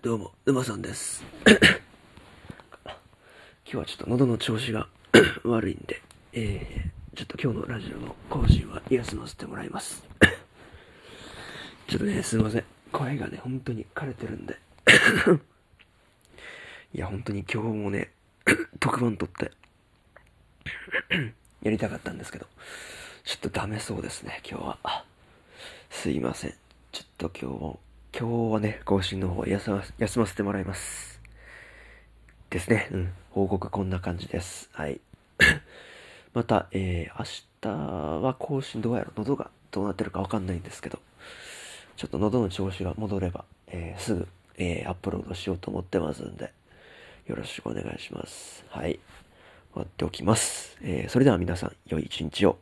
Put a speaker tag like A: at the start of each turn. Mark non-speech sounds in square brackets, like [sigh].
A: どうも、沼さんです。[coughs] 今日はちょっと喉の調子が [coughs] 悪いんで、えー、ちょっと今日のラジオの更新は休ませてもらいます。[coughs] ちょっとね、すいません。声がね、本当に枯れてるんで。いや、本当に今日もね、特番撮って、やりたかったんですけど、ちょっとダメそうですね、今日は。すいません。ちょっと今日も、今日はね、更新の方休ま休ませてもらいます。ですね。うん。報告こんな感じです。はい。[coughs] また、えー、明日は更新どうやろ喉がどうなってるかわかんないんですけど、ちょっと喉の調子が戻れば、えー、すぐ、えー、アップロードしようと思ってますんで、よろしくお願いします。はい。終わっておきます。えー、それでは皆さん、良い一日を。